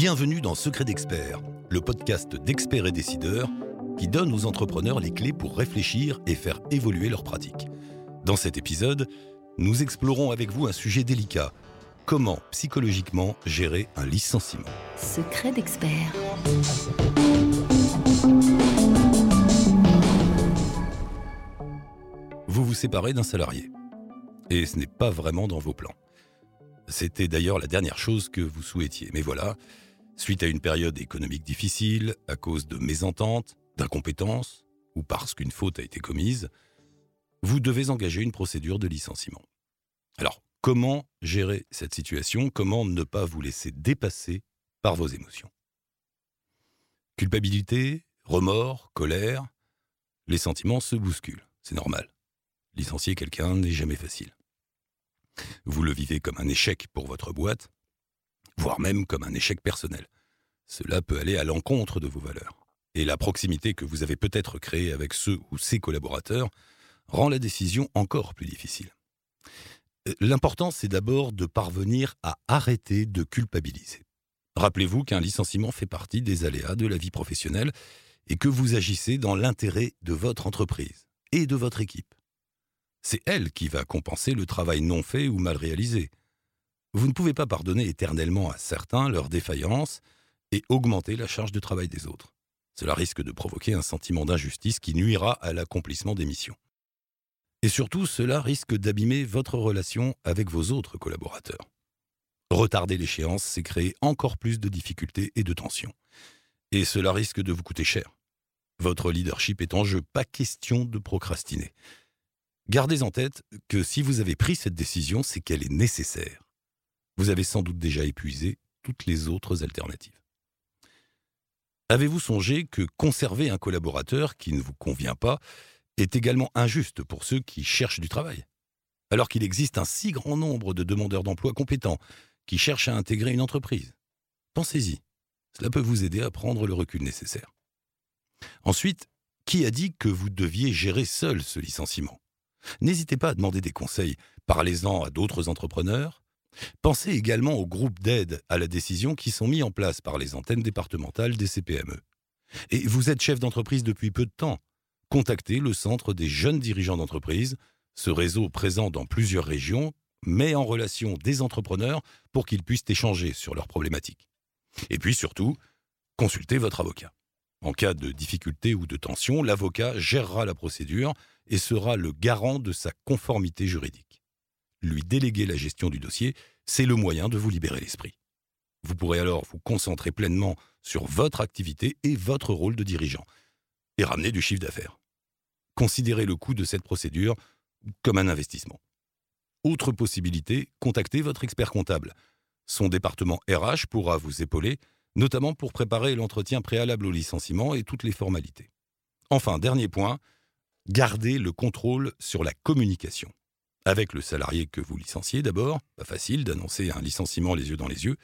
Bienvenue dans Secret d'Expert, le podcast d'experts et décideurs qui donne aux entrepreneurs les clés pour réfléchir et faire évoluer leurs pratiques. Dans cet épisode, nous explorons avec vous un sujet délicat. Comment psychologiquement gérer un licenciement Secret d'expert. Vous vous séparez d'un salarié. Et ce n'est pas vraiment dans vos plans. C'était d'ailleurs la dernière chose que vous souhaitiez. Mais voilà, suite à une période économique difficile, à cause de mésententes, d'incompétence, ou parce qu'une faute a été commise, vous devez engager une procédure de licenciement. Alors, comment gérer cette situation? Comment ne pas vous laisser dépasser par vos émotions? Culpabilité, remords, colère, les sentiments se bousculent, c'est normal. Licencier quelqu'un n'est jamais facile. Vous le vivez comme un échec pour votre boîte, voire même comme un échec personnel. Cela peut aller à l'encontre de vos valeurs. Et la proximité que vous avez peut-être créée avec ceux ou ses collaborateurs rend la décision encore plus difficile. Euh, l'important, c'est d'abord de parvenir à arrêter de culpabiliser. Rappelez-vous qu'un licenciement fait partie des aléas de la vie professionnelle et que vous agissez dans l'intérêt de votre entreprise et de votre équipe. C'est elle qui va compenser le travail non fait ou mal réalisé. Vous ne pouvez pas pardonner éternellement à certains leurs défaillances et augmenter la charge de travail des autres. Cela risque de provoquer un sentiment d'injustice qui nuira à l'accomplissement des missions. Et surtout, cela risque d'abîmer votre relation avec vos autres collaborateurs. Retarder l'échéance, c'est créer encore plus de difficultés et de tensions. Et cela risque de vous coûter cher. Votre leadership est en jeu, pas question de procrastiner. Gardez en tête que si vous avez pris cette décision, c'est qu'elle est nécessaire. Vous avez sans doute déjà épuisé toutes les autres alternatives. Avez-vous songé que conserver un collaborateur qui ne vous convient pas est également injuste pour ceux qui cherchent du travail Alors qu'il existe un si grand nombre de demandeurs d'emploi compétents qui cherchent à intégrer une entreprise? Pensez-y, cela peut vous aider à prendre le recul nécessaire. Ensuite, qui a dit que vous deviez gérer seul ce licenciement? N'hésitez pas à demander des conseils, parlez-en à d'autres entrepreneurs. Pensez également aux groupes d'aide à la décision qui sont mis en place par les antennes départementales des CPME. Et vous êtes chef d'entreprise depuis peu de temps. Contactez le Centre des jeunes dirigeants d'entreprise. Ce réseau présent dans plusieurs régions met en relation des entrepreneurs pour qu'ils puissent échanger sur leurs problématiques. Et puis surtout, consultez votre avocat. En cas de difficulté ou de tension, l'avocat gérera la procédure et sera le garant de sa conformité juridique. Lui déléguer la gestion du dossier, c'est le moyen de vous libérer l'esprit. Vous pourrez alors vous concentrer pleinement sur votre activité et votre rôle de dirigeant, et ramener du chiffre d'affaires. Considérez le coût de cette procédure comme un investissement. Autre possibilité, contactez votre expert comptable. Son département RH pourra vous épauler, notamment pour préparer l'entretien préalable au licenciement et toutes les formalités. Enfin, dernier point, gardez le contrôle sur la communication. Avec le salarié que vous licenciez d'abord, pas facile d'annoncer un licenciement les yeux dans les yeux,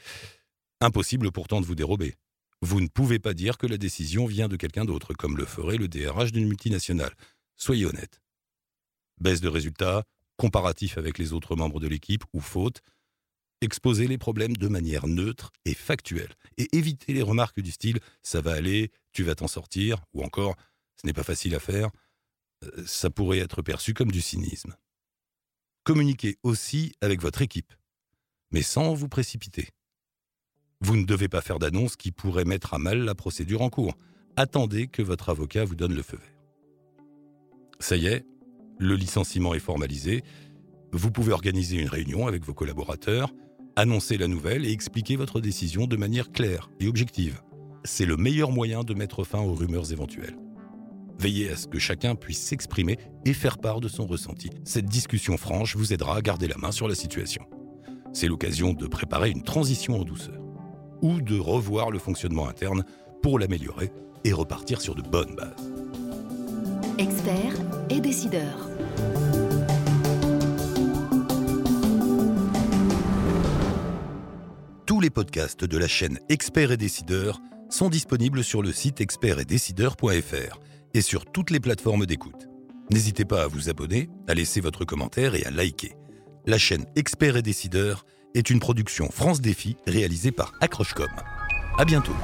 impossible pourtant de vous dérober. Vous ne pouvez pas dire que la décision vient de quelqu'un d'autre, comme le ferait le DRH d'une multinationale. Soyez honnête. Baisse de résultats, comparatif avec les autres membres de l'équipe ou faute, exposez les problèmes de manière neutre et factuelle, et évitez les remarques du style ⁇ ça va aller, tu vas t'en sortir ⁇ ou encore ⁇ ce n'est pas facile à faire ⁇ euh, ça pourrait être perçu comme du cynisme. Communiquez aussi avec votre équipe, mais sans vous précipiter. Vous ne devez pas faire d'annonce qui pourrait mettre à mal la procédure en cours. Attendez que votre avocat vous donne le feu vert. Ça y est, le licenciement est formalisé. Vous pouvez organiser une réunion avec vos collaborateurs, annoncer la nouvelle et expliquer votre décision de manière claire et objective. C'est le meilleur moyen de mettre fin aux rumeurs éventuelles. Veillez à ce que chacun puisse s'exprimer et faire part de son ressenti. Cette discussion franche vous aidera à garder la main sur la situation. C'est l'occasion de préparer une transition en douceur ou de revoir le fonctionnement interne pour l'améliorer et repartir sur de bonnes bases. Expert et décideur. Tous les podcasts de la chaîne Experts et décideurs sont disponibles sur le site expertsetdecideurs.fr et sur toutes les plateformes d'écoute. N'hésitez pas à vous abonner, à laisser votre commentaire et à liker. La chaîne Experts et décideurs est une production France Défi réalisée par Accrochecom. À bientôt.